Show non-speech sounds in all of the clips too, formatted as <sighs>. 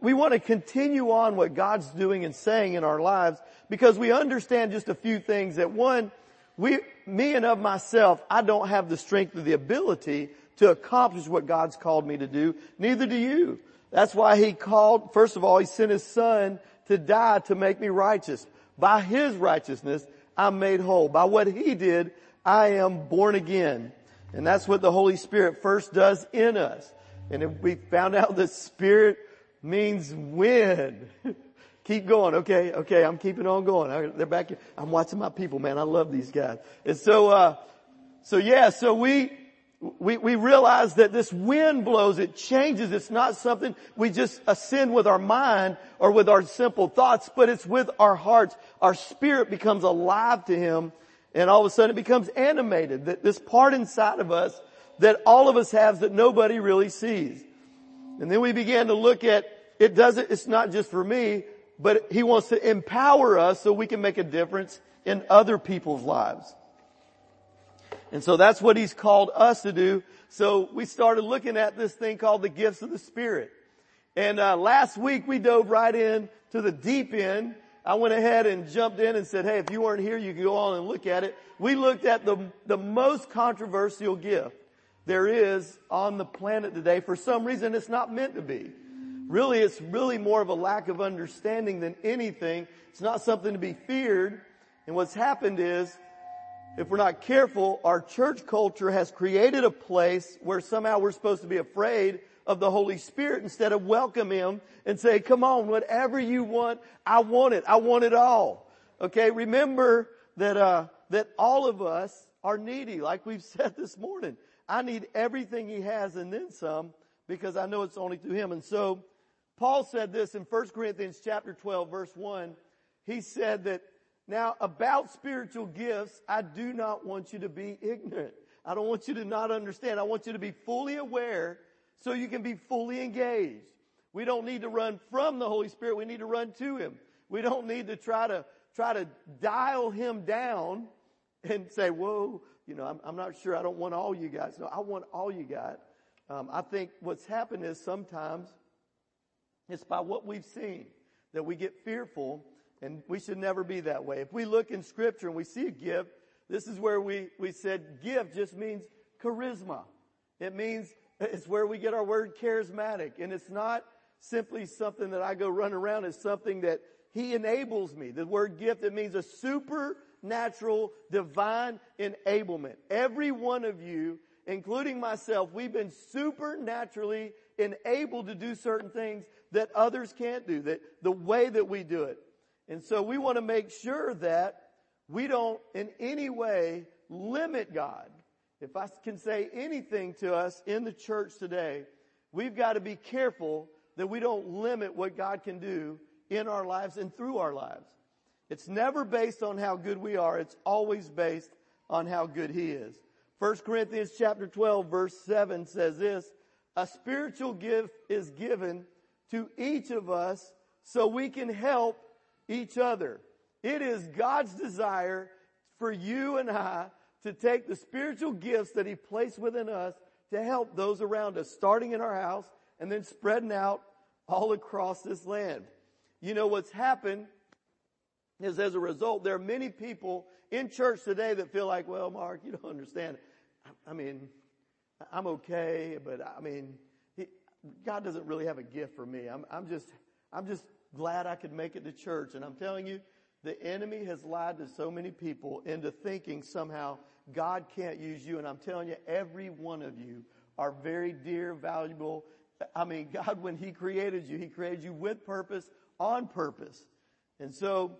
we want to continue on what God's doing and saying in our lives because we understand just a few things that one, we, me and of myself, I don't have the strength or the ability to accomplish what God's called me to do. Neither do you. That's why he called, first of all, he sent his son to die to make me righteous. By his righteousness, I'm made whole. By what he did, I am born again. And that's what the Holy Spirit first does in us. And if we found out the Spirit means win. <laughs> Keep going. Okay. Okay. I'm keeping on going. They're back here. I'm watching my people, man. I love these guys. And so, uh, so yeah, so we, we, we realize that this wind blows, it changes. It's not something we just ascend with our mind or with our simple thoughts, but it's with our hearts. Our spirit becomes alive to Him and all of a sudden it becomes animated. That this part inside of us that all of us have that nobody really sees. And then we began to look at, it doesn't, it's not just for me, but He wants to empower us so we can make a difference in other people's lives. And so that's what he's called us to do. So we started looking at this thing called the gifts of the Spirit. And uh, last week we dove right in to the deep end. I went ahead and jumped in and said, hey, if you weren't here, you can go on and look at it. We looked at the, the most controversial gift there is on the planet today. For some reason, it's not meant to be. Really, it's really more of a lack of understanding than anything. It's not something to be feared. And what's happened is if we're not careful, our church culture has created a place where somehow we're supposed to be afraid of the Holy Spirit instead of welcome Him and say, come on, whatever you want, I want it. I want it all. Okay, remember that, uh, that all of us are needy, like we've <laughs> said this morning. I need everything He has and then some because I know it's only through Him. And so, Paul said this in 1 Corinthians chapter 12 verse 1. He said that now, about spiritual gifts, I do not want you to be ignorant. I don't want you to not understand. I want you to be fully aware so you can be fully engaged. We don't need to run from the Holy Spirit. We need to run to Him. We don't need to try to, try to dial Him down and say, whoa, you know, I'm, I'm not sure. I don't want all you guys. No, I want all you got. Um, I think what's happened is sometimes it's by what we've seen that we get fearful and we should never be that way. If we look in scripture and we see a gift, this is where we, we said gift just means charisma. It means it's where we get our word charismatic. And it's not simply something that I go run around. It's something that he enables me. The word gift, it means a supernatural divine enablement. Every one of you, including myself, we've been supernaturally enabled to do certain things that others can't do, that the way that we do it. And so we want to make sure that we don't in any way limit God. If I can say anything to us in the church today, we've got to be careful that we don't limit what God can do in our lives and through our lives. It's never based on how good we are. It's always based on how good He is. 1 Corinthians chapter 12 verse 7 says this, a spiritual gift is given to each of us so we can help each other. It is God's desire for you and I to take the spiritual gifts that He placed within us to help those around us, starting in our house and then spreading out all across this land. You know what's happened is as a result, there are many people in church today that feel like, well, Mark, you don't understand. I mean, I'm okay, but I mean, he, God doesn't really have a gift for me. I'm, I'm just, I'm just glad I could make it to church. And I'm telling you, the enemy has lied to so many people into thinking somehow God can't use you. And I'm telling you, every one of you are very dear, valuable. I mean, <laughs> God, when He created you, He created you with purpose, on purpose. And so,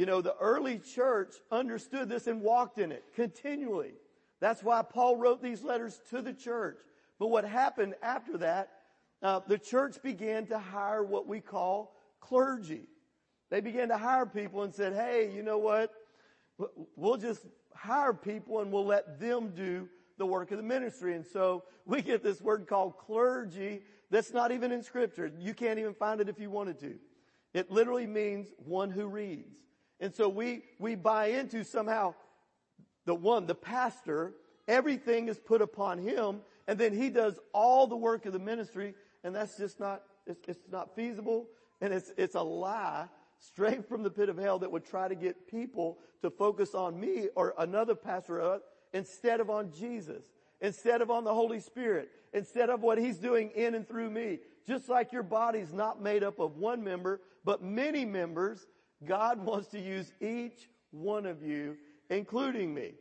you know, the early church understood this and walked in it continually. That's why Paul wrote these letters to the church. But what happened after that, uh, the church began to hire what we call clergy. They began to hire people and said, hey, you know what? We'll just hire people and we'll let them do the work of the ministry. And so we get this word called clergy that's not even in scripture. You can't even find it if you wanted to. It literally means one who reads. And so we, we buy into somehow the one, the pastor, everything is put upon him and then he does all the work of the ministry and that's just not it's, it's not feasible and it's, it's a lie straight from the pit of hell that would try to get people to focus on me or another pastor instead of on Jesus, instead of on the Holy Spirit, instead of what He's doing in and through me. Just like your body's not made up of one member, but many members, God wants to use each one of you, including me.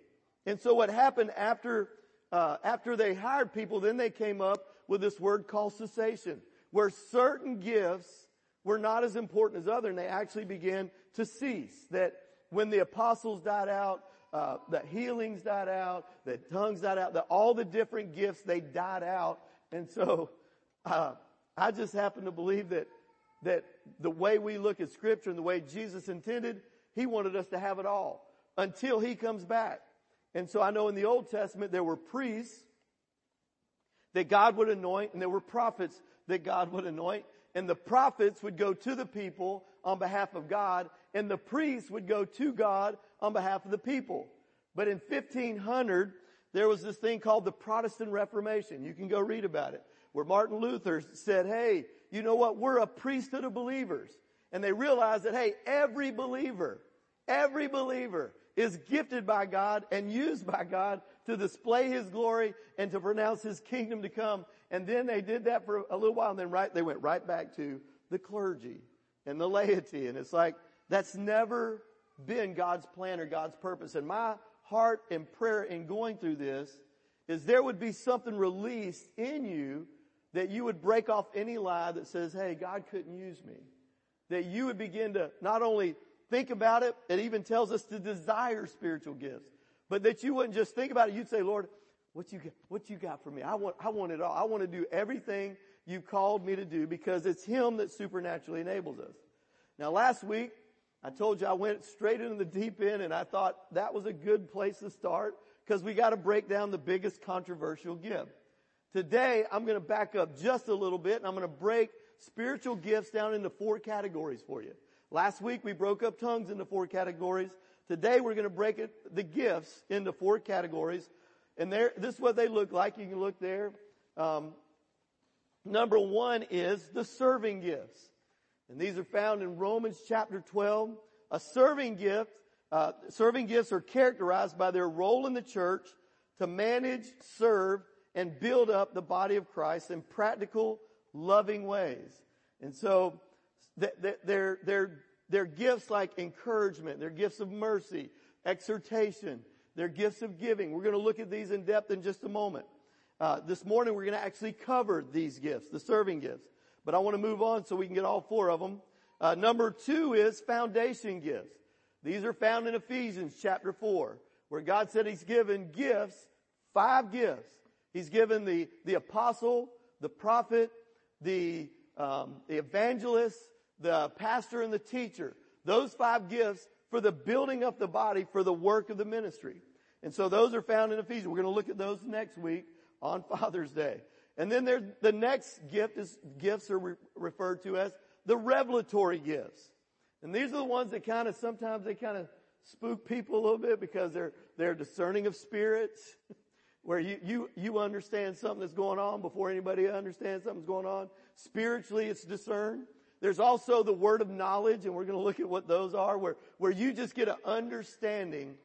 And so what happened after, uh, after they hired people, then they came up with this word called cessation, where certain gifts were not as important as other, and they actually began to cease. That when the apostles died out, uh, that healings died out, that tongues died out, that all the different gifts they died out, and so uh, I just happen to believe that that the way we look at Scripture and the way Jesus intended, He wanted us to have it all until He comes back. And so I know in the Old Testament there were priests that God would anoint and there were prophets that God would anoint and the prophets would go to the people on behalf of God and the priests would go to God on behalf of the people. But in 1500, there was this thing called the Protestant Reformation. You can go read about it where Martin Luther said, hey, you know what? We're a priesthood of believers. And they realized that, hey, every believer, every believer is gifted by God and used by God to display His glory and to pronounce His kingdom to come. And then they did that for a little while and then right, they went right back to the clergy and the laity. And it's like, that's never been God's plan or God's purpose. And my heart and prayer in going through this is there would be something released in you that you would break off any lie that says, hey, God couldn't use me. That you would begin to not only think about it. It even tells us to desire spiritual gifts. But that you wouldn't just think about it. You'd say, Lord, what you got, what you got for me? I want, I want it all. I want to do everything you called me to do because it's Him that supernaturally enables us. Now last week, I told you I went straight into the deep end and I thought that was a good place to start because we got to break down the biggest controversial gift. Today, I'm going to back up just a little bit and I'm going to break spiritual gifts down into four categories for you. Last week we broke up tongues into four categories. Today we're going to break it, the gifts into four categories. And there, this is what they look like. You can look there. Um, number one is the serving gifts. And these are found in Romans chapter 12. A serving gift, uh, serving gifts are characterized by their role in the church to manage, serve, and build up the body of Christ in practical, loving ways. And so they're, they're, they're gifts like encouragement. They're gifts of mercy, exhortation. They're gifts of giving. We're going to look at these in depth in just a moment. Uh, this morning we're going to actually cover these gifts, the serving gifts. But I want to move on so we can get all four of them. Uh, number two is foundation gifts. These are found in Ephesians chapter four, where God said He's given gifts, five gifts. He's given the the apostle, the prophet, the um, the evangelist, the pastor and the teacher. Those five gifts for the building up the body for the work of the ministry. And so those are found in Ephesians. We're going to look at those next week on <laughs> Father's Day. And then there's the next gift is gifts are re- referred to as the revelatory gifts. And these are the ones that kind of sometimes they kind of spook people a little bit because they're they're discerning of spirits, <laughs> where you you you understand something that's going on before anybody understands something's going on. Spiritually, it's discerned. There's also the word of knowledge, and we're going to look at what those are, where, where you just get an understanding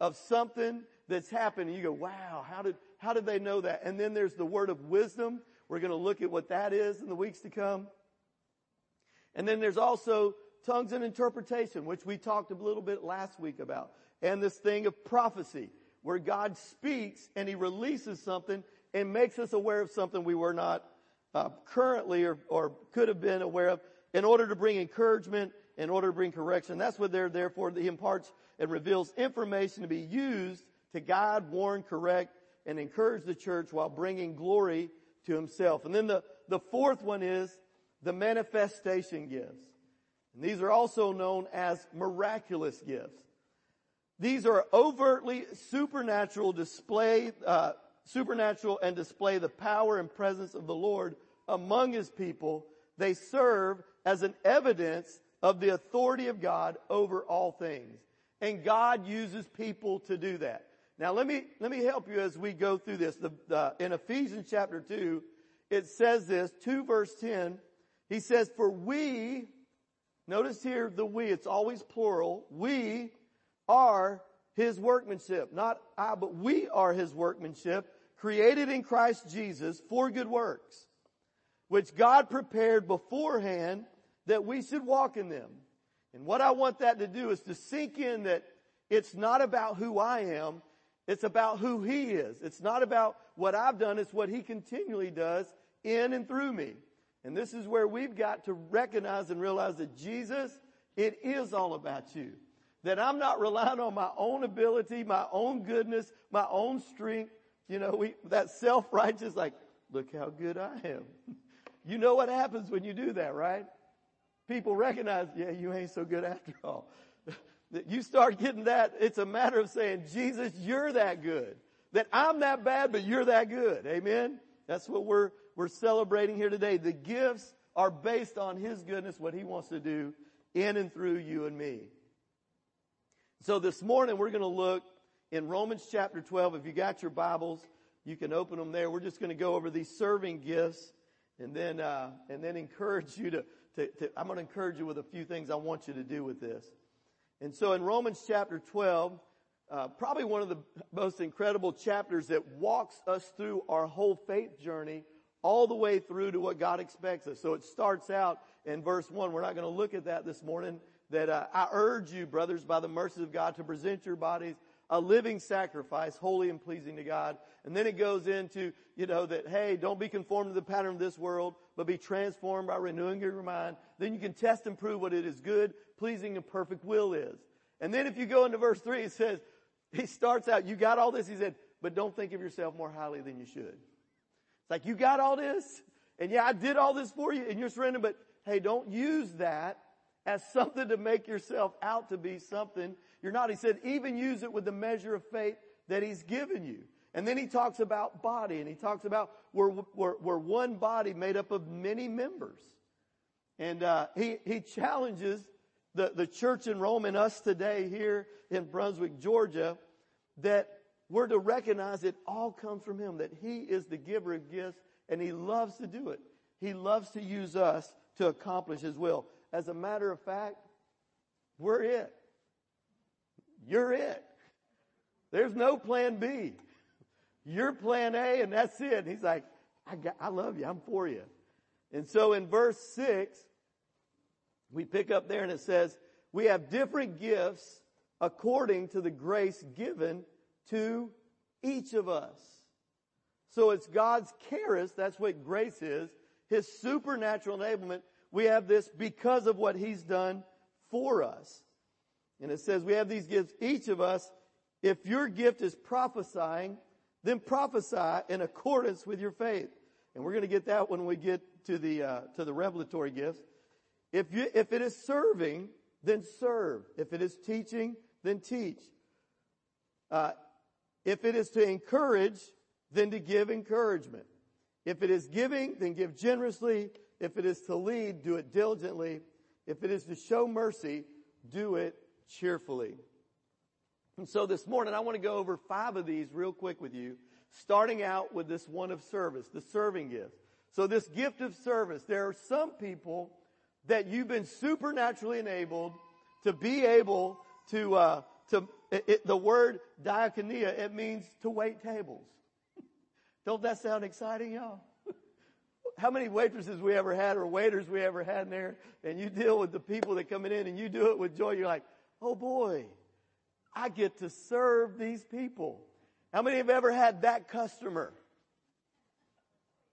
of something that's happened and you go, wow, how did, how did they know that? And then there's the word of wisdom. We're going to look at what that is in the weeks to come. And then there's also tongues and interpretation, which we talked a little bit last week about. And this thing of prophecy, where God speaks and he releases something and makes us aware of something we were not uh, currently or, or could have been aware of in order to bring encouragement, in order to bring correction. That's what they're there for. He imparts and reveals information to be used to guide, warn, correct, and encourage the church while bringing glory to himself. And then the, the fourth one is the manifestation gifts. And these are also known as miraculous gifts. These are overtly supernatural display, uh, supernatural and display the power and presence of the Lord among his people. They serve as an evidence of the authority of God over all things. And God uses people to do that. Now let me, let me help you as we go through this. The, in Ephesians chapter 2, it says this, 2 verse 10, He says, for we, notice here the we, it's always plural, we are his workmanship. Not I, but we are his workmanship, created in Christ Jesus for good works, which God prepared beforehand that we should walk in them. And what I want that to do is to sink in that it's not about who I am, it's about who He is. It's not about what I've done, it's what He continually does in and through me. And this is where we've got to recognize and realize that Jesus, it is all about you. That I'm not relying on my own ability, my own goodness, my own strength. You know, we, that self-righteous, like, look how good I am. <laughs> you know what happens when you do that, right? People recognize, yeah, you ain't so good after all. <laughs> you start getting that, it's a matter of saying, Jesus, you're that good. That I'm that bad, but you're that good. Amen? That's what we're, we're celebrating here today. The gifts are based on His goodness, what He wants to do in and through you and me. So this morning we're going to look in Romans chapter 12. If you got your Bibles, you can open them there. We're just going to go over these serving gifts and then, uh, and then encourage you to, to, to, I'm going to encourage you with a few things I want you to do with this. And so in Romans chapter 12, uh, probably one of the most incredible chapters that walks us through our whole faith journey all the way through to what God expects us. So it starts out in verse 1. We're not going to look at that this morning. That uh, I urge you, brothers, by the mercies of God, to present your bodies a living sacrifice, holy and pleasing to God. And then it goes into, you know, that, hey, don't be conformed to the pattern of this world, but be transformed by renewing your mind. Then you can test and prove what it is good, pleasing, and perfect will is. And then if you go into verse three, it says, <laughs> he starts out, you got all this, he said, but don't think of yourself more highly than you should. It's like, you got all this, and yeah, I did all this for you, and you're surrendering, but hey, don't use that as something to make yourself out to be something you're not. He said, even use it with the measure of faith that He's given you. And then he talks about body and he talks about we're, we're, we're one body made up of many members. And uh, he, he challenges the, the church in Rome and us today here in Brunswick, Georgia, that we're to recognize it all comes from him, that he is the giver of gifts and he loves to do it. He loves to use us to accomplish his will. As a matter of fact, we're it. You're it. There's no plan B. You're plan A and that's it. And he's like, I, got, I love you. I'm for you. And so in verse six, we pick up there and it says, we have different gifts according to the grace given to each of us. So it's God's charis, that's what grace is, His supernatural enablement. We have this because of what He's done for us. And it says we have these gifts, each of us, if your gift is prophesying, then prophesy in accordance with your faith. And we're going to get that when we get to the, uh, to the revelatory gifts. If you, if it is serving, then serve. If it is teaching, then teach. Uh, if it is to encourage, then to give encouragement. If it is giving, then give generously. If it is to lead, do it diligently. If it is to show mercy, do it cheerfully. And so this morning I want to go over five of these real quick with you, starting out with this one of service, the serving gift. So this gift of service, there are some people that you've been supernaturally enabled to be able to, uh, to, it, the word diakonia, it means to wait tables. <laughs> Don't that sound exciting, y'all? How many waitresses we ever had or waiters we ever had in there and you deal with the people that coming in and you do it with joy. You're like, oh boy, I get to serve these people. How many have ever had that customer?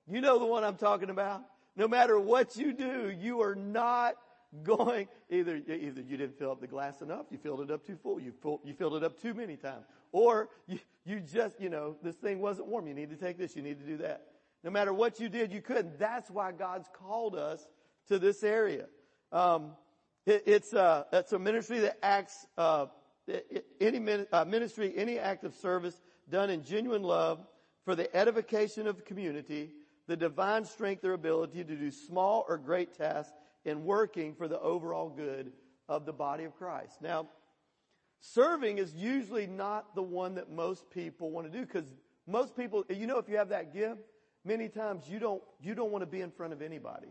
You know the one I'm talking about. No matter what you do, you are not going, either, either you didn't fill up the glass enough, you filled it up too full, you, full, you filled it up too many times, or you, you just, you know, this thing wasn't warm, you need to take this, you need to do that. No matter what you did, you couldn't. That's why God's called us to this area. Um, it, it's, a, it's a ministry that acts, uh, any uh, ministry, any act of service done in genuine love for the edification of the community, the divine strength or ability to do small or great tasks in working for the overall good of the body of Christ. Now, serving is usually not the one that most people want to do because most people, you know, if you have that gift, many times you don't, you don't want to be in front of anybody.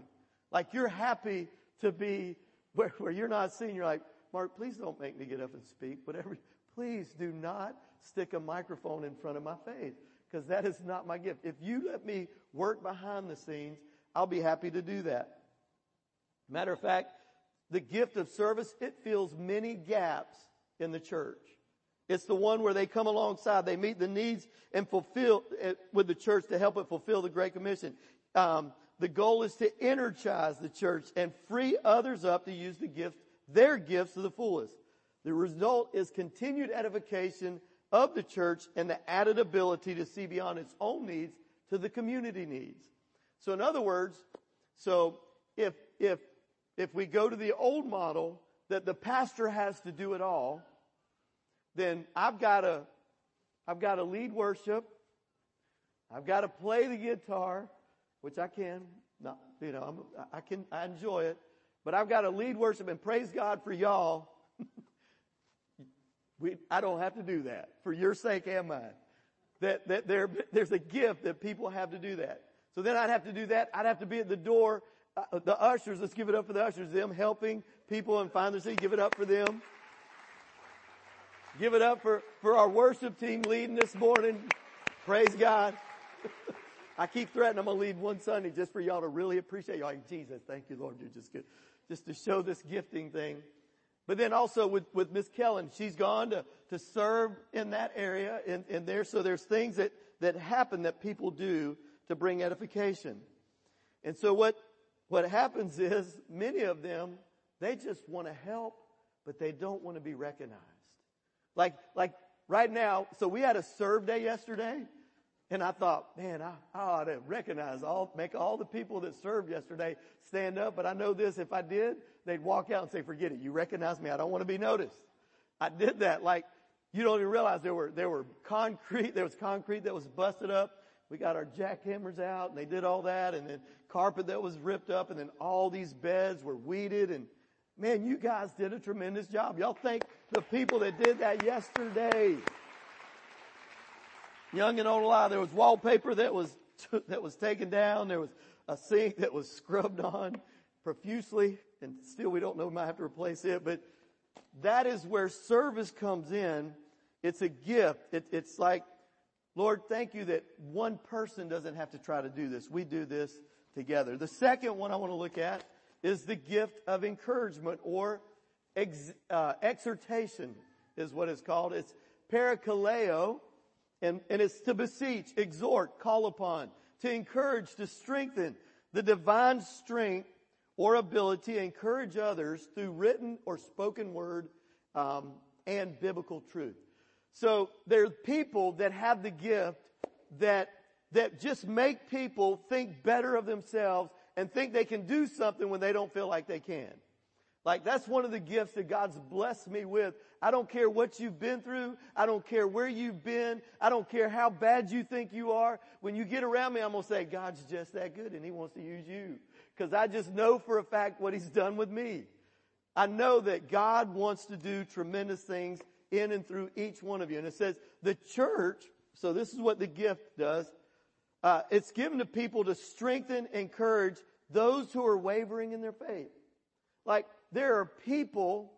Like you're happy to be where, where you're not seen. You're like, Mark, please don't make me get up and speak. Whatever. Please do not stick a microphone in front of my face because that is not my gift. If you let me work behind the scenes, I'll be happy to do that. Matter of fact, the gift of service, it fills many gaps in the church. It's the one where they come alongside, they meet the needs and fulfill it with the church to help it fulfill the Great Commission. Um, the goal is to energize the church and free others up to use the gift, their gifts to the fullest. The result is continued edification of the church and the added ability to see beyond its own needs to the community needs. So in other words, so if, if, if we go to the old model that the pastor has to do it all, then I've got to, I've got to lead worship. I've got to play the guitar, which I can, not, you know, I'm, I can, I enjoy it, but I've got to lead worship and praise God for y'all. <laughs> we, I don't have to do that for your sake and mine. That, that there, there's a gift that people have to do that. So then I'd have to do that. I'd have to be at the door. Uh, the ushers, let's give it up for the ushers. Them helping people and find their seat. Give it up for them. Give it up for, for our worship team leading this morning. Praise God. <laughs> I keep threatening I'm going to lead one Sunday just for y'all to really appreciate y'all. Like, Jesus, thank you, Lord. You're just good. Just to show this gifting thing. But then also with, with Miss Kellen, she's gone to, to serve in that area in, in there. So there's things that, that happen that people do to bring edification. And so what, what happens is many of them, they just want to help, but they don't want to be recognized. Like, like right now, so we had a serve day yesterday, and I thought, man, I, I ought to recognize all, make all the people that served yesterday stand up, but I know this, if I did, they'd walk out and say, forget it, you recognize me, I don't want to be noticed. I did that, like, you don't even realize there were, there were concrete, there was concrete that was busted up, we got our jackhammers out and they did all that and then carpet that was ripped up and then all these beds were weeded and Man, you guys did a tremendous job. Y'all thank the people that did that yesterday. Young and old alive, there was wallpaper that was, <laughs> that was taken down. There was a sink that was <laughs> scrubbed on profusely and still we don't know, we might have to replace it, but that is where service comes in. It's a gift. It, it's like, Lord, thank you that one person doesn't have to try to do this. We do this together. The second one I want to look at is the gift of encouragement or ex, uh, exhortation is what it's called. It's parakaleo and, and it's to beseech, exhort, call upon, to encourage, to strengthen the divine strength or ability to encourage others through written or spoken word um, and biblical truth. So there are people that have the gift that that just make people think better of themselves and think they can do something when they don't feel like they can. Like that's one of the gifts that God's blessed me with. I don't care what you've been through. I don't care where you've been. I don't care how bad you think you are. When you get around me, I'm going to say, God's just that good and He wants to use you. Cause I just know for a fact what He's done with me. I know that God wants to do tremendous things in and through each one of you. And it says the church, so this is what the gift does. Uh, it's given to people to strengthen, encourage those who are wavering in their faith. Like there are people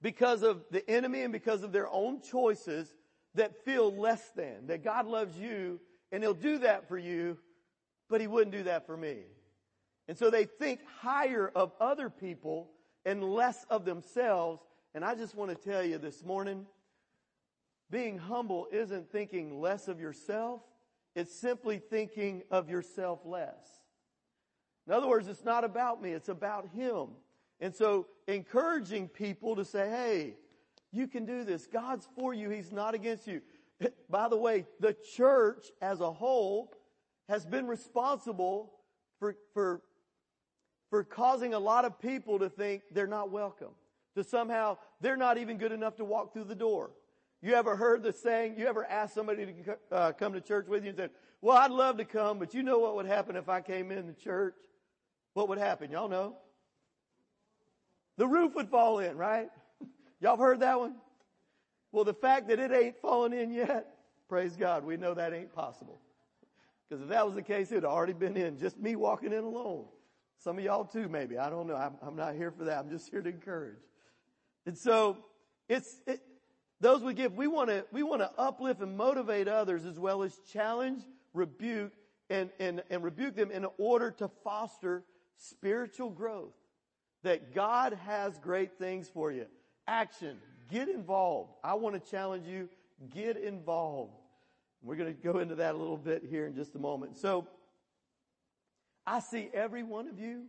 because of the enemy and because of their own choices that feel less than, that God loves you and he'll do that for you, but he wouldn't do that for me. And so they think higher of other people and less of themselves. And I just want to tell you this morning, being humble isn't thinking less of yourself. It's simply thinking of yourself less. In other words, it's not about me, it's about Him. And so encouraging people to say, hey, you can do this. God's for you. He's not against you. <laughs> By the way, the church as a whole has been responsible for, for, for causing a lot of people to think they're not welcome. To somehow, they're not even good enough to walk through the door. You ever heard the saying, you ever asked somebody to uh, come to church with you and said, well, I'd love to come, but you know what would happen if I came in the church? What would happen? Y'all know? The roof would fall in, right? <laughs> Y'all have heard that one? Well, the fact that it ain't fallen in yet, praise God, we know that ain't possible. Because if that was the case, it would already been in. Just me walking in alone. Some of y'all too, maybe. I don't know. I'm, I'm not here for that. I'm just here to encourage. And so it's, it, those we give, we want to, we want to uplift and motivate others as well as challenge, rebuke, and, and, and rebuke them in order to foster spiritual growth. That God has great things for you. Action. Get involved. I want to challenge you. Get involved. We're going to go into that a little bit here in just a moment. So, I see every one of you.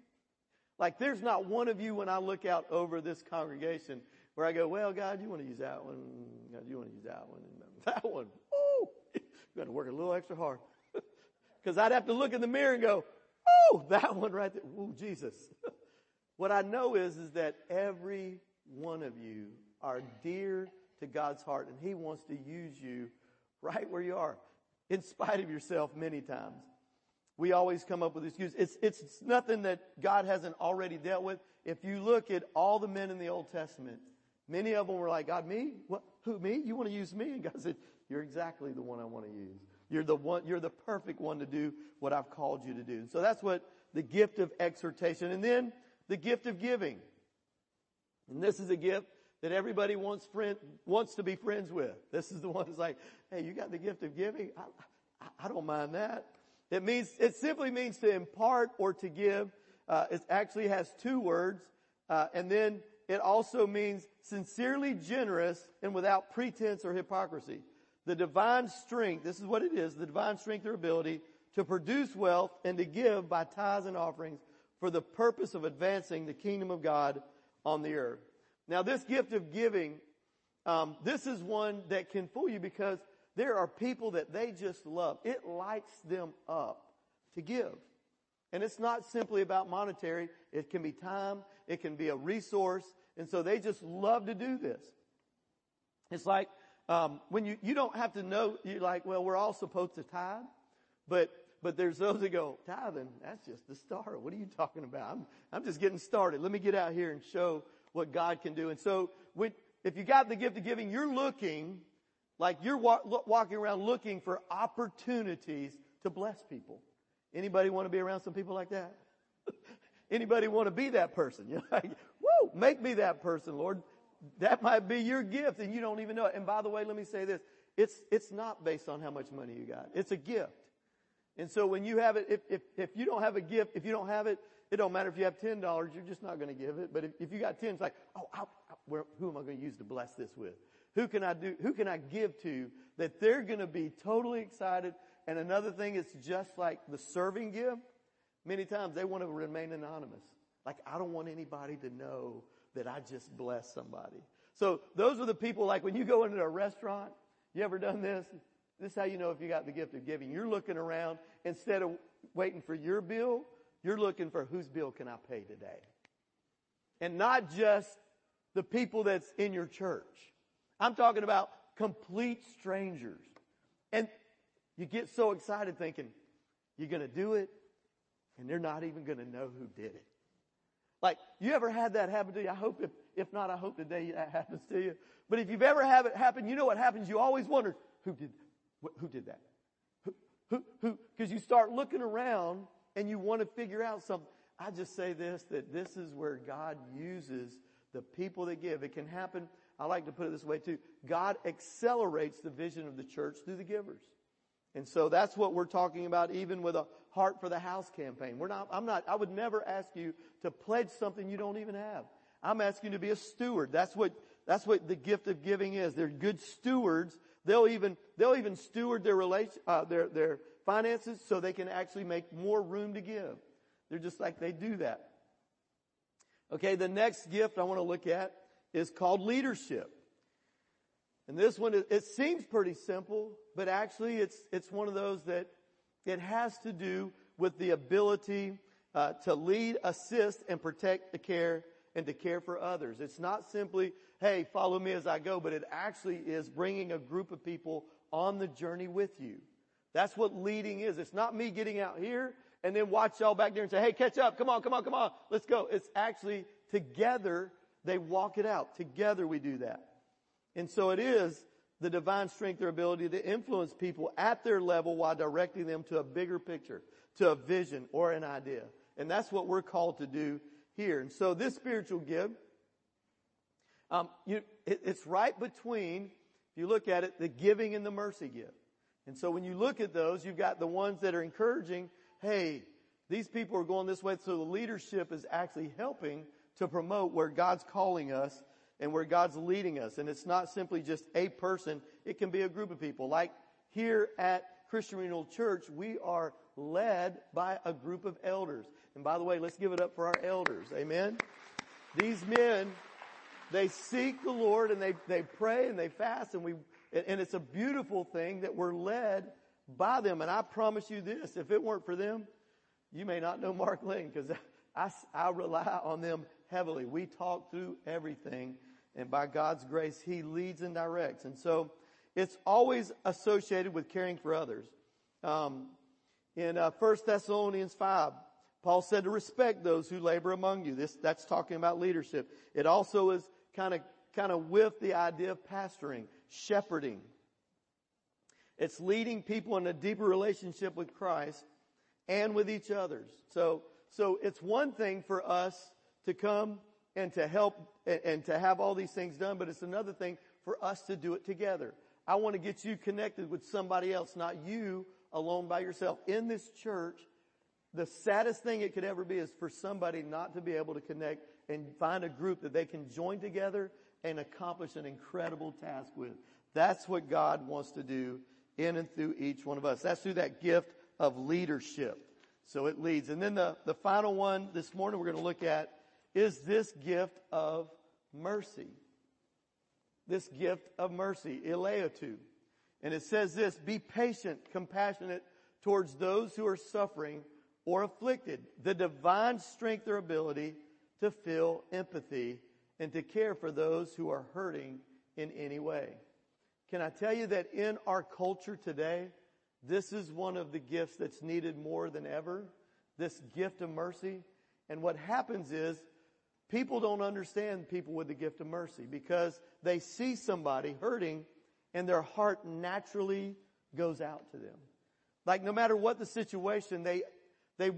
Like there's not one of you when I look out over this congregation where I go, well, God, you want to use that one. God, you want to use that one. <laughs> That one. Oh, <laughs> you got to work a little extra hard. <laughs> Cause I'd have to look in the mirror and go, oh, that one right there. Oh, Jesus. <laughs> what I know is, is that every one of you are dear to God's heart and He wants to use you right where you are in spite of yourself many times. We always come up with excuses. It's, it's nothing that God hasn't already dealt with. If you look at all the men in the Old Testament, many of them were like, God, me? What? Who, me? You want to use me? And God said, you're exactly the one I want to use. You're the one, you're the perfect one to do what I've called you to do. So that's what the gift of exhortation. And then the gift of giving. And this is a gift that everybody wants friend, wants to be friends with. This is the <laughs> one that's like, hey, you got the gift of giving? I, I, I don't mind that. It means, it simply means to impart or to give. Uh, it actually has two words. Uh, and then it also means sincerely generous and without pretense or hypocrisy. The divine strength, this is what it is, the divine strength or ability to produce wealth and to give by tithes and offerings for the purpose of advancing the kingdom of God on the earth. Now this gift of giving, um, this is one that can fool you because there are people that they just love. It lights them up to give. And it's not simply about monetary. It can be time. It can be a resource. And so they just love to do this. It's like, um, when you, you don't have to know, you're like, well, we're all supposed to tithe. But, but there's those that go, tithing, that's just the start. What are you talking about? I'm, I'm just getting started. Let me get out here and show what God can do. And so when, if you got the gift of giving, you're looking like you're wa- walking around looking for opportunities to bless people. Anybody want to be around some people like that? <laughs> Anybody want to be that person? <laughs> You're like, whoa, make me that person, Lord. That might be your gift and you don't even know it. And by the way, let me say this. It's, it's not based on how much money you got. It's a gift. And so when you have it, if, if, if you don't have a gift, if you don't have it, it don't matter if you have $10, you're just not going to give it. But if, if you got 10, it's like, oh, I'll, I'll, where, who am I going to use to bless this with? Who can I do, who can I give to that they're going to be totally excited? And another thing is just like the serving gift. Many times they want to remain anonymous. Like, I don't want anybody to know that I just blessed somebody. So those are the people like when you go into a restaurant, you ever done this? This is how you know if you got the gift of giving. You're looking around instead of waiting for your bill, you're looking for whose bill can I pay today? And not just the people that's in your church. I'm talking about complete strangers. And you get so excited thinking, you're going to do it, and they're not even going to know who did it. Like, you ever had that happen to you? I hope, if, if not, I hope today that happens to you. But if you've ever had it happen, you know what happens? You always wonder, who did, who did that? Who, who, cause you start looking around and you want to figure out something. I just say this, that this is where God uses the people that give. It can happen I like to put it this way too. God accelerates the vision of the church through the givers. And so that's what we're talking about even with a Heart for the House campaign. We're not, I'm not, I would never ask you to pledge something you don't even have. I'm asking you to be a steward. That's what, that's what the gift of giving is. They're good stewards. They'll even, they'll even steward their relation, uh, their, their finances so they can actually make more room to give. They're just like they do that. Okay, the next gift I want to look at is called leadership. And this one, it seems pretty simple, but actually it's, it's one of those that it has to do with the ability uh, to lead, assist, and protect the care and to care for others. It's not simply, hey, follow me as I go, but it actually is bringing a group of people on the journey with you. That's what leading is. It's not me getting out here and then watch y'all back there and say, hey, catch up. Come on, come on, come on. Let's go. It's actually together they walk it out. Together we do that. And so it is the divine strength or ability to influence people at their level while directing them to a bigger picture, to a vision or an idea. And that's what we're called to do here. And so this spiritual gift, um, you, it, it's right between, if you look at it, the giving and the mercy gift. And so when you look at those, you've got the ones that are encouraging, hey, these people are going this way, so the leadership is actually helping to promote where God's calling us and where God's leading us. And it's not simply just a person, it can be a group of people. Like here at Christian Renewal Church, we are led by a group of elders. And by the way, let's give it up for our elders. Amen. These men, they seek the Lord and they, they pray and they fast and we, and it's a beautiful thing that we're led by them. And I promise you this, if it weren't for them, you may not know Mark Lane because <laughs> I, I rely on them heavily. We talk through everything and by God's grace, He leads and directs. And so it's always associated with caring for others. Um, in uh, 1 Thessalonians 5, Paul said to respect those who labor among you. This, that's talking about leadership. It also is kind of, kind of with the idea of pastoring, shepherding. It's leading people in a deeper relationship with Christ and with each others. So, so it's one thing for us to come and to help and, and to have all these things done, but it's another thing for us to do it together. I want to get you connected with somebody else, not you alone by yourself. In this church, the saddest thing it could ever be is for somebody not to be able to connect and find a group that they can join together and accomplish an incredible task with. That's what God wants to do in and through each one of us. That's through that gift of leadership. So it leads. And then the, the final one this morning we're going to look at is this gift of mercy. This gift of mercy, eleatu. And it says this, be patient, compassionate towards those who are suffering or afflicted. The divine strength or ability to feel empathy and to care for those who are hurting in any way. Can I tell you that in our culture today, this is one of the gifts that's needed more than ever. This gift of mercy. And what happens is people don't understand people with the gift of mercy because they see somebody hurting and their heart naturally goes out to them. Like no matter what the situation, they, they,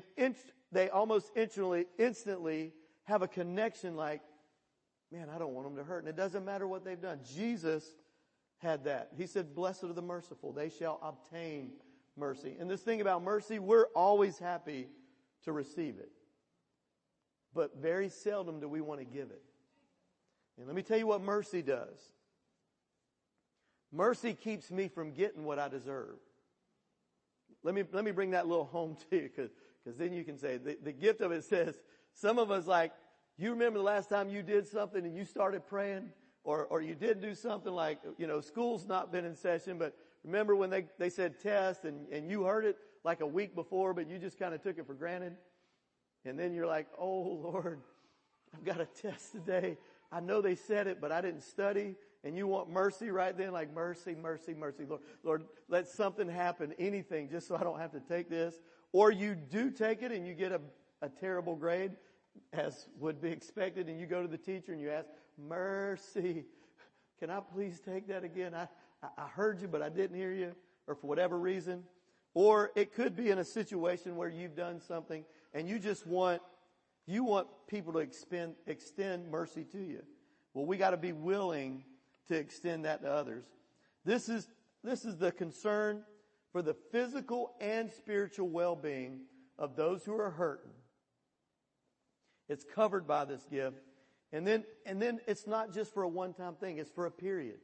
they almost instantly, instantly have a connection like, man, I don't want them to hurt. And it doesn't matter what they've done. Jesus had that. He said, blessed are the merciful. They shall obtain mercy. And this thing about mercy, we're always happy to receive it. But very seldom do we want to give it. And let me tell you what mercy does. Mercy keeps me from getting what I deserve. Let me, let me bring that little home to you because, because then you can say the, the gift of it says some of us like, you remember the last time you did something and you started praying or, or you did do something like, you know, school's not been in session, but remember when they, they said test and, and you heard it like a week before, but you just kind of took it for granted. And then you're like, oh Lord, I've got a test today. I know they said it, but I didn't study. And you want mercy right then, like mercy, mercy, mercy. Lord, Lord, let something happen, anything, just so I don't have to take this. Or you do take it and you get a, a terrible grade, as would be expected, and you go to the teacher and you ask, mercy, can I please take that again? I, I heard you, but I didn't hear you, or for whatever reason. Or it could be in a situation where you've done something and you just want, you want people to extend, extend mercy to you. Well, we gotta be willing to extend that to others. This is, this is the concern for the physical and spiritual well-being of those who are hurting. It's covered by this gift. And then, and then it's not just for a one-time thing, it's for a period.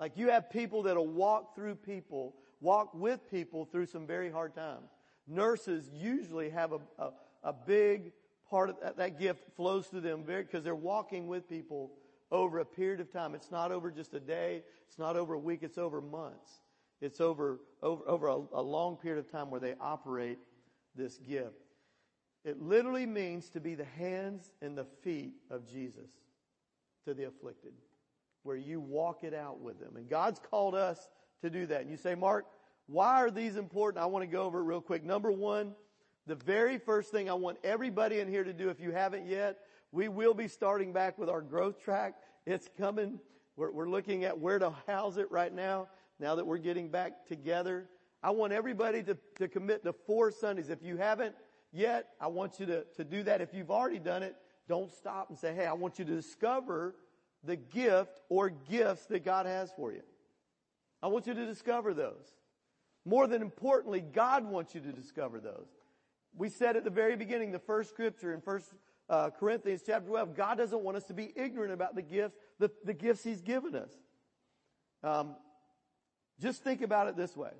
Like you have people that'll walk through people, walk with people through some very hard times. Nurses usually have a, a, a big part of that, that gift flows through them because they're walking with people over a period of time. It's not over just a day. It's not over a week. It's over months. It's over, over, over a, a long period of time where they operate this gift. It literally means to be the hands and the feet of Jesus to the afflicted, where you walk it out with them. And God's called us to do that. And you say, Mark, why are these important? I want to go over it real quick. Number one, the very first thing I want everybody in here to do, if you haven't yet, we will be starting back with our growth track. It's coming. We're, we're looking at where to house it right now, now that we're getting back together. I want everybody to, to commit to four Sundays. If you haven't yet. I want you to, to do that. If you've already done it, don't stop and say, hey, I want you to discover the gift or gifts that God has for you. I want you to discover those. More than importantly, God wants you to discover those. We said at the very beginning, the first scripture in First uh, Corinthians chapter 12, God doesn't want us to be ignorant about the gifts, the, the gifts He's given us. Um, just think about it this way.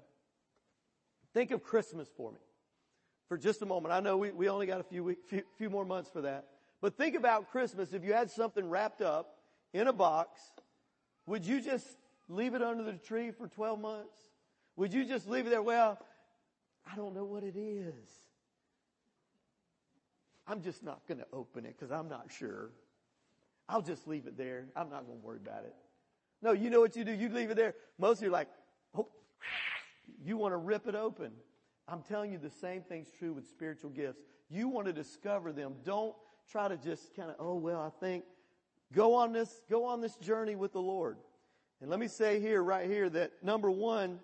Think of Christmas for me for just a moment. I know we, we only got a few, week, few, few more months for that. But think about Christmas. If you had something wrapped up in a box, would you just leave it under the tree for 12 months? Would you just leave it there? Well, I don't know what it is. I'm just not going to open it because I'm not sure. I'll just leave it there. I'm not going to worry about it. No, you know what you do? You leave it there. Most of you are like, oh, <sighs> you want to rip it open. I'm telling you the same thing's true with spiritual gifts. You want to discover them. Don't try to just kind of, oh, well, I think, go on this, go on this journey with the Lord. And let me say here, right here, that number one,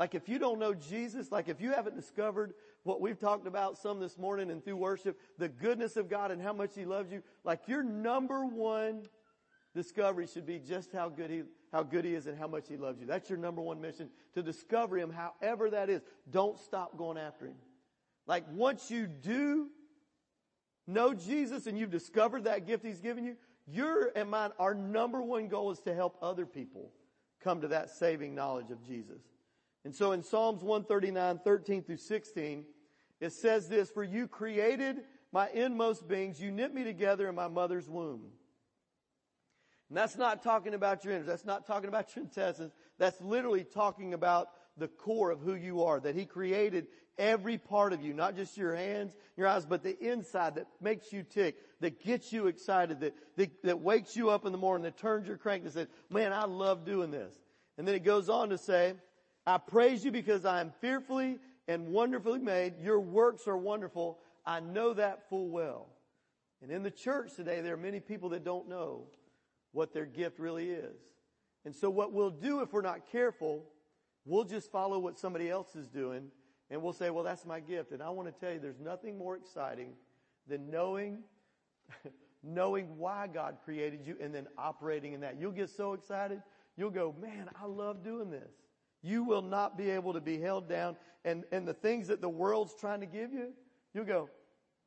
like if you don't know Jesus, like if you haven't discovered what we've talked about some this morning and through worship, the goodness of God and how much He loves you, like your number one discovery should be just how good He, how good He is and how much He loves you. That's your number one mission, to discover Him however that is. Don't stop going after Him. Like once you do know Jesus and you've discovered that gift He's given you, your and mine, our number one goal is to help other people come to that saving knowledge of Jesus. And so in Psalms 139, 13 through 16, it says this, for you created my inmost beings, you knit me together in my mother's womb. And that's not talking about your innards. That's not talking about your intestines. That's literally talking about the core of who you are, that He created every part of you, not just your hands, your eyes, but the inside that makes you tick, that gets you excited, that, that, that wakes you up in the morning, that turns your crank and says, man, I love doing this. And then it goes on to say, I praise you because I am fearfully and wonderfully made. Your works are wonderful. I know that full well. And in the church today, there are many people that don't know what their gift really is. And so what we'll do if we're not careful, we'll just follow what somebody else is doing and we'll say, well, that's my gift. And I want to tell you, there's nothing more exciting than knowing, <laughs> knowing why God created you and then operating in that. You'll get so excited. You'll go, man, I love doing this. You will not be able to be held down. And, and the things that the world's trying to give you, you'll go,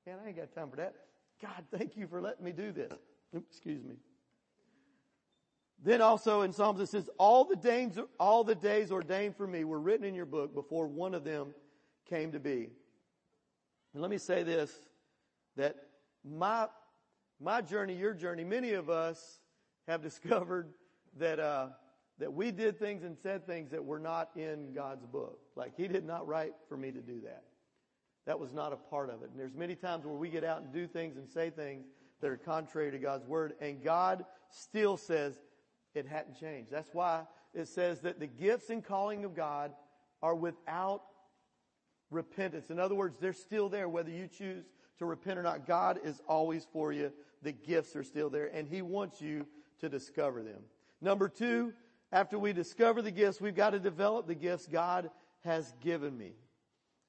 man, I ain't got time for that. God, thank you for letting me do this. Oops, excuse me. Then also in Psalms it says, all the days, all the days ordained for me were written in your book before one of them came to be. And let me say this, that my, my journey, your journey, many of us have <laughs> discovered that, uh, that we did things and said things that were not in God's book. Like He did not write for me to do that. That was not a part of it. And there's many times where we get out and do things and say things that are contrary to God's word, and God still says it hadn't changed. That's why it says that the gifts and calling of God are without repentance. In other words, they're still there whether you choose to repent or not. God is always for you. The gifts are still there, and He wants you to discover them. Number two, after we discover the gifts, we've got to develop the gifts God has given me.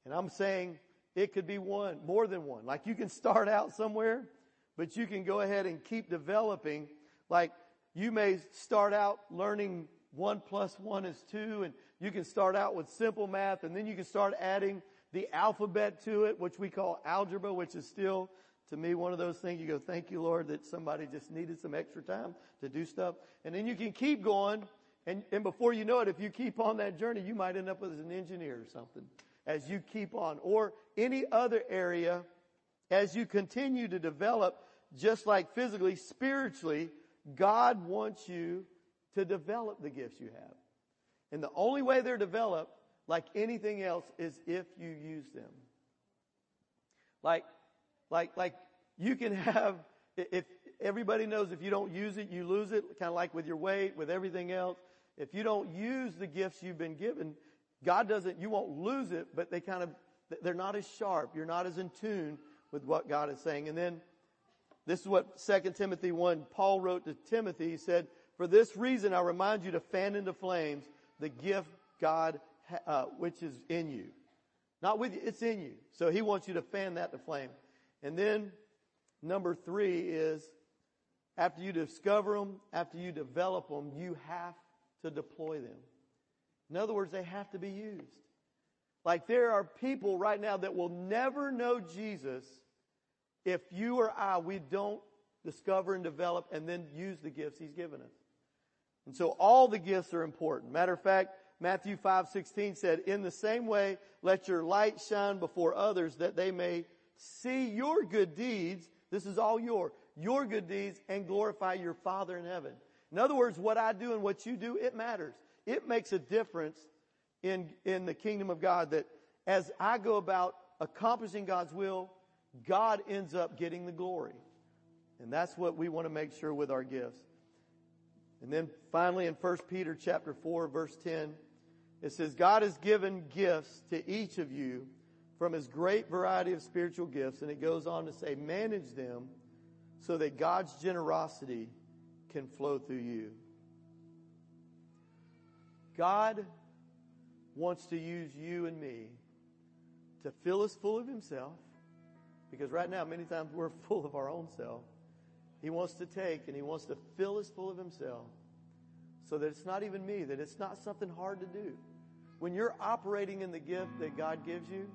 And I'm saying it could be one, more than one. Like you can start out somewhere, but you can go ahead and keep developing. Like you may start out learning one plus one is two and you can start out with simple math and then you can start adding the alphabet to it, which we call algebra, which is still to me one of those things you go, thank you Lord that somebody just needed some extra time to do stuff. And then you can keep going and, and before you know it, if you keep on that journey, you might end up as an engineer or something as you keep on or any other area as you continue to develop just like physically, spiritually, God wants you to develop the gifts you have. And the only way they're developed, like anything else, is if you use them. Like, like, like you can have, if everybody knows if you don't use it, you lose it, kind of like with your weight, with everything else. If you don't use the gifts you've been given, God doesn't, you won't lose it, but they kind of, they're not as sharp. You're not as in tune with what God is saying. And then this is what 2 Timothy 1, Paul wrote to Timothy. He said, for this reason I remind you to fan into flames the gift God, uh, which is in you. Not with you, it's in you. So he wants you to fan that to flame. And then number three is after you discover them, after you develop them, you have to deploy them. In other words, they have to be used. Like there are people right now that will never know Jesus if you or I, we don't discover and develop and then use the gifts He's given us. And so all the gifts are important. Matter of fact, Matthew 5, 16 said, in the same way, let your light shine before others that they may see your good deeds. This is all your, your good deeds and glorify your Father in heaven. In other words, what I do and what you do, it matters. It makes a difference in, in the kingdom of God that as I go about accomplishing God's will, God ends up getting the glory. And that's what we want to make sure with our gifts. And then finally in 1 Peter chapter 4 verse 10, it says, God has given gifts to each of you from his great variety of spiritual gifts. And it goes on to say, manage them so that God's generosity can flow through you. God wants to use you and me to fill us full of himself because right now many times we're <laughs> full of our own self he wants to take and He wants to fill us full of Himself so that it's not even me, that it's not something hard to do. When you're operating in the gift that God gives you,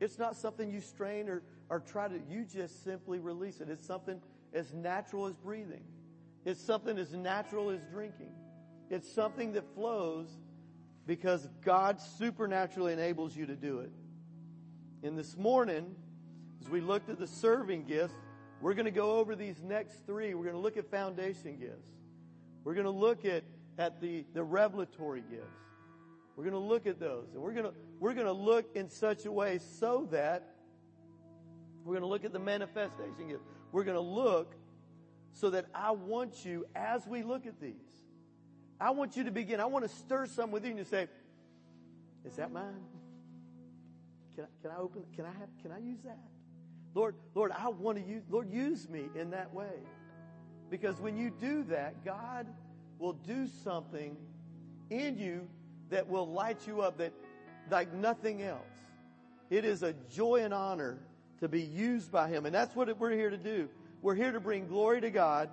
it's not something you strain or, or try to, you just simply release it. It's something as natural as breathing. It's something as natural as drinking. It's something that flows because God supernaturally enables you to do it. And this morning, as we looked at the serving gifts, we're going to go over these next three. We're going to look at foundation gifts. We're going to look at, at the, the revelatory gifts. We're going to look at those. And we're going to, we're going to look in such a way so that we're going to look at the manifestation gifts. We're going to look so that I want you, as we look at these, I want you to begin. I want to stir some within you to say, is that mine? Can I, can I open, can I have, can I use that? Lord, Lord, I want to use, Lord, use me in that way. Because when you do that, God will do something in you that will light you up that like nothing else. It is a joy and honor to be used by Him. And that's what we're here to do. We're here to bring glory to God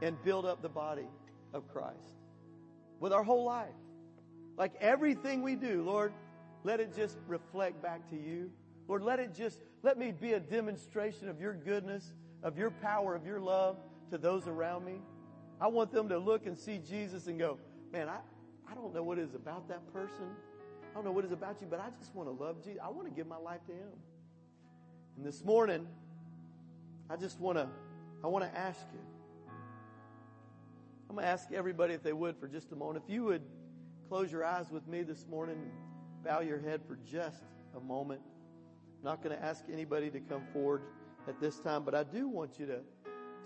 and build up the body of Christ with our whole life. Like everything we do, Lord, let it just reflect back to you. Lord, let it just, let me be a demonstration of your goodness, of your power, of your love to those around me. I want them to look and see Jesus and go, man, I, I don't know what it is about that person. I don't know what it is about you, but I just want to love Jesus. I want to give my life to him. And this morning, I just want to, I want to ask you. I'm going to ask everybody if they would for just a moment. If you would close your eyes with me this morning, bow your head for just a moment. I'm not going to ask anybody to come forward at this time, but I do want you to,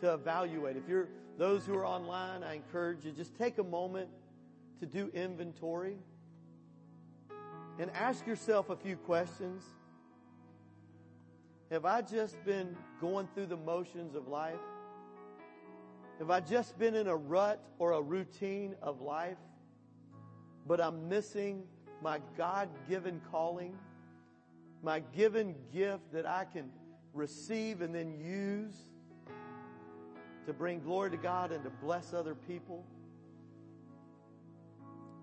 to evaluate. If you're those who are online, I encourage you just take a moment to do inventory and ask yourself a few questions. Have I just been going through the motions of life? Have I just been in a rut or a routine of life, but I'm missing my God given calling? my given gift that I can receive and then use to bring glory to God and to bless other people.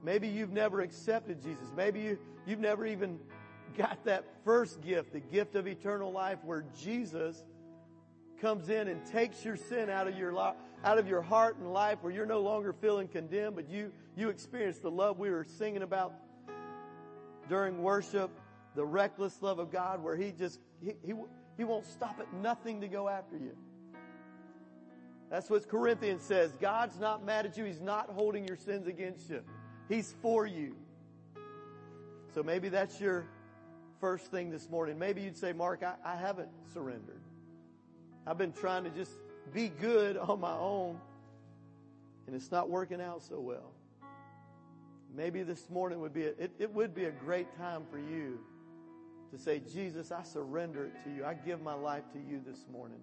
Maybe you've never accepted Jesus. Maybe you, you've never even got that first gift, the gift of eternal life where Jesus comes in and takes your sin out of your life, out of your heart and life where you're no longer feeling condemned, but you, you experience the love we were singing about during worship the reckless love of God where he just, he, he, he won't stop at nothing to go after you. That's what Corinthians says. God's not mad at you. He's not holding your sins against you. He's for you. So maybe that's your first thing this morning. Maybe you'd say, Mark, I, I haven't surrendered. I've been trying to just be good <laughs> on my own and it's not working out so well. Maybe this morning would be, a, it, it would be a great time for you to say, Jesus, I surrender it to you. I give my life to you this morning.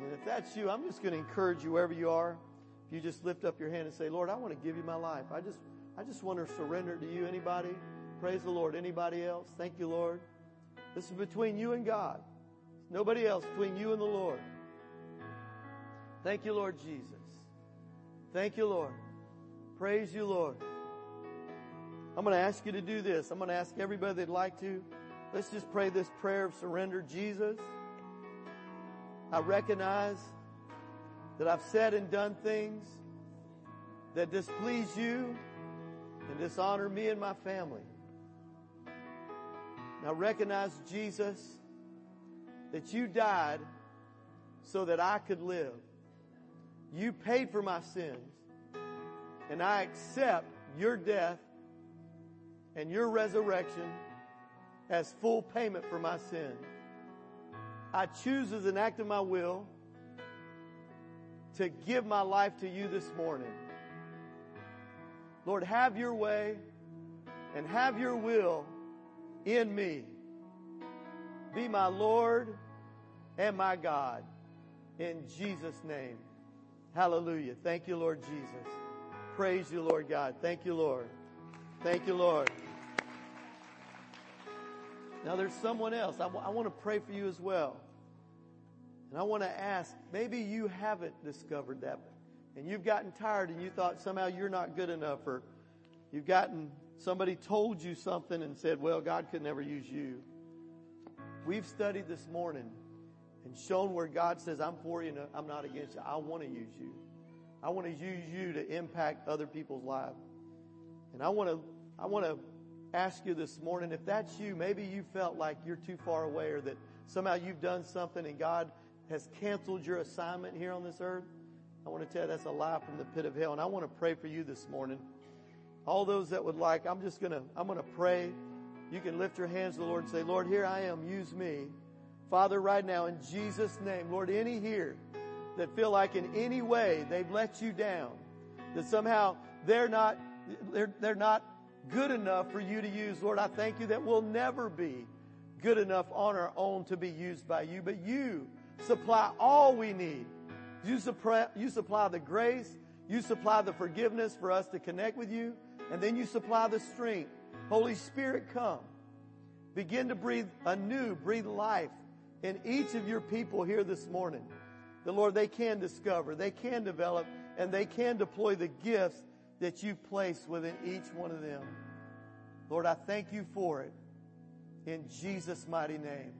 And if that's you, I'm just going to encourage you wherever you are. If you just lift up your hand and say, Lord, I want to give you my life. I just, I just want to surrender to you. Anybody? Praise the Lord. Anybody else? Thank you, Lord. This is between you and God. Nobody else between you and the Lord. Thank you, Lord Jesus. Thank you, Lord. Praise you, Lord. I'm going to ask you to do this. I'm going to ask everybody that'd like to. Let's just pray this prayer of surrender. Jesus, I recognize that I've said and done things that displease you and dishonor me and my family. Now recognize, Jesus, that you died so that I could live. You paid for my sins and I accept your death and your resurrection as full payment for my sin. I choose as an act of my will to give my life to you this morning. Lord, have your way and have your will in me. Be my Lord and my God. In Jesus' name. Hallelujah. Thank you, Lord Jesus. Praise you, Lord God. Thank you, Lord. Thank you, Lord. Now there's someone else. I, w- I want to pray for you as well. And I want to ask, maybe you haven't discovered that and you've gotten tired and you thought somehow you're not good enough or you've gotten somebody told you something and said, well, God could never use you. We've studied this morning and shown where God says, I'm for you and I'm not against you. I want to use you. I want to use you to impact other people's lives. And I want to, I want to ask you this morning, if that's you, maybe you felt like you're too far away or that somehow you've done something and God has canceled your assignment here on this earth. I want to tell you that's a lie from the pit of hell. And I want to pray for you this morning. All those that would like, I'm just going to, I'm going to pray. You can lift your hands to the Lord and say, Lord, here I am. Use me. Father, right now in Jesus name, Lord, any here that feel like in any way they've let you down, that somehow they're not, they're, they're not good enough for you to use. Lord, I thank you that we'll never be good enough on our own to be used by you, but you supply all we need you supply, you supply the grace. You supply the forgiveness for us to connect with you. And then you supply the strength. Holy Spirit, come. Begin to breathe anew, breathe life in each of your people here this morning. The Lord, they can discover, they can develop, and they can deploy the gifts that you place within each one of them. Lord, I thank you for it. In Jesus' mighty name.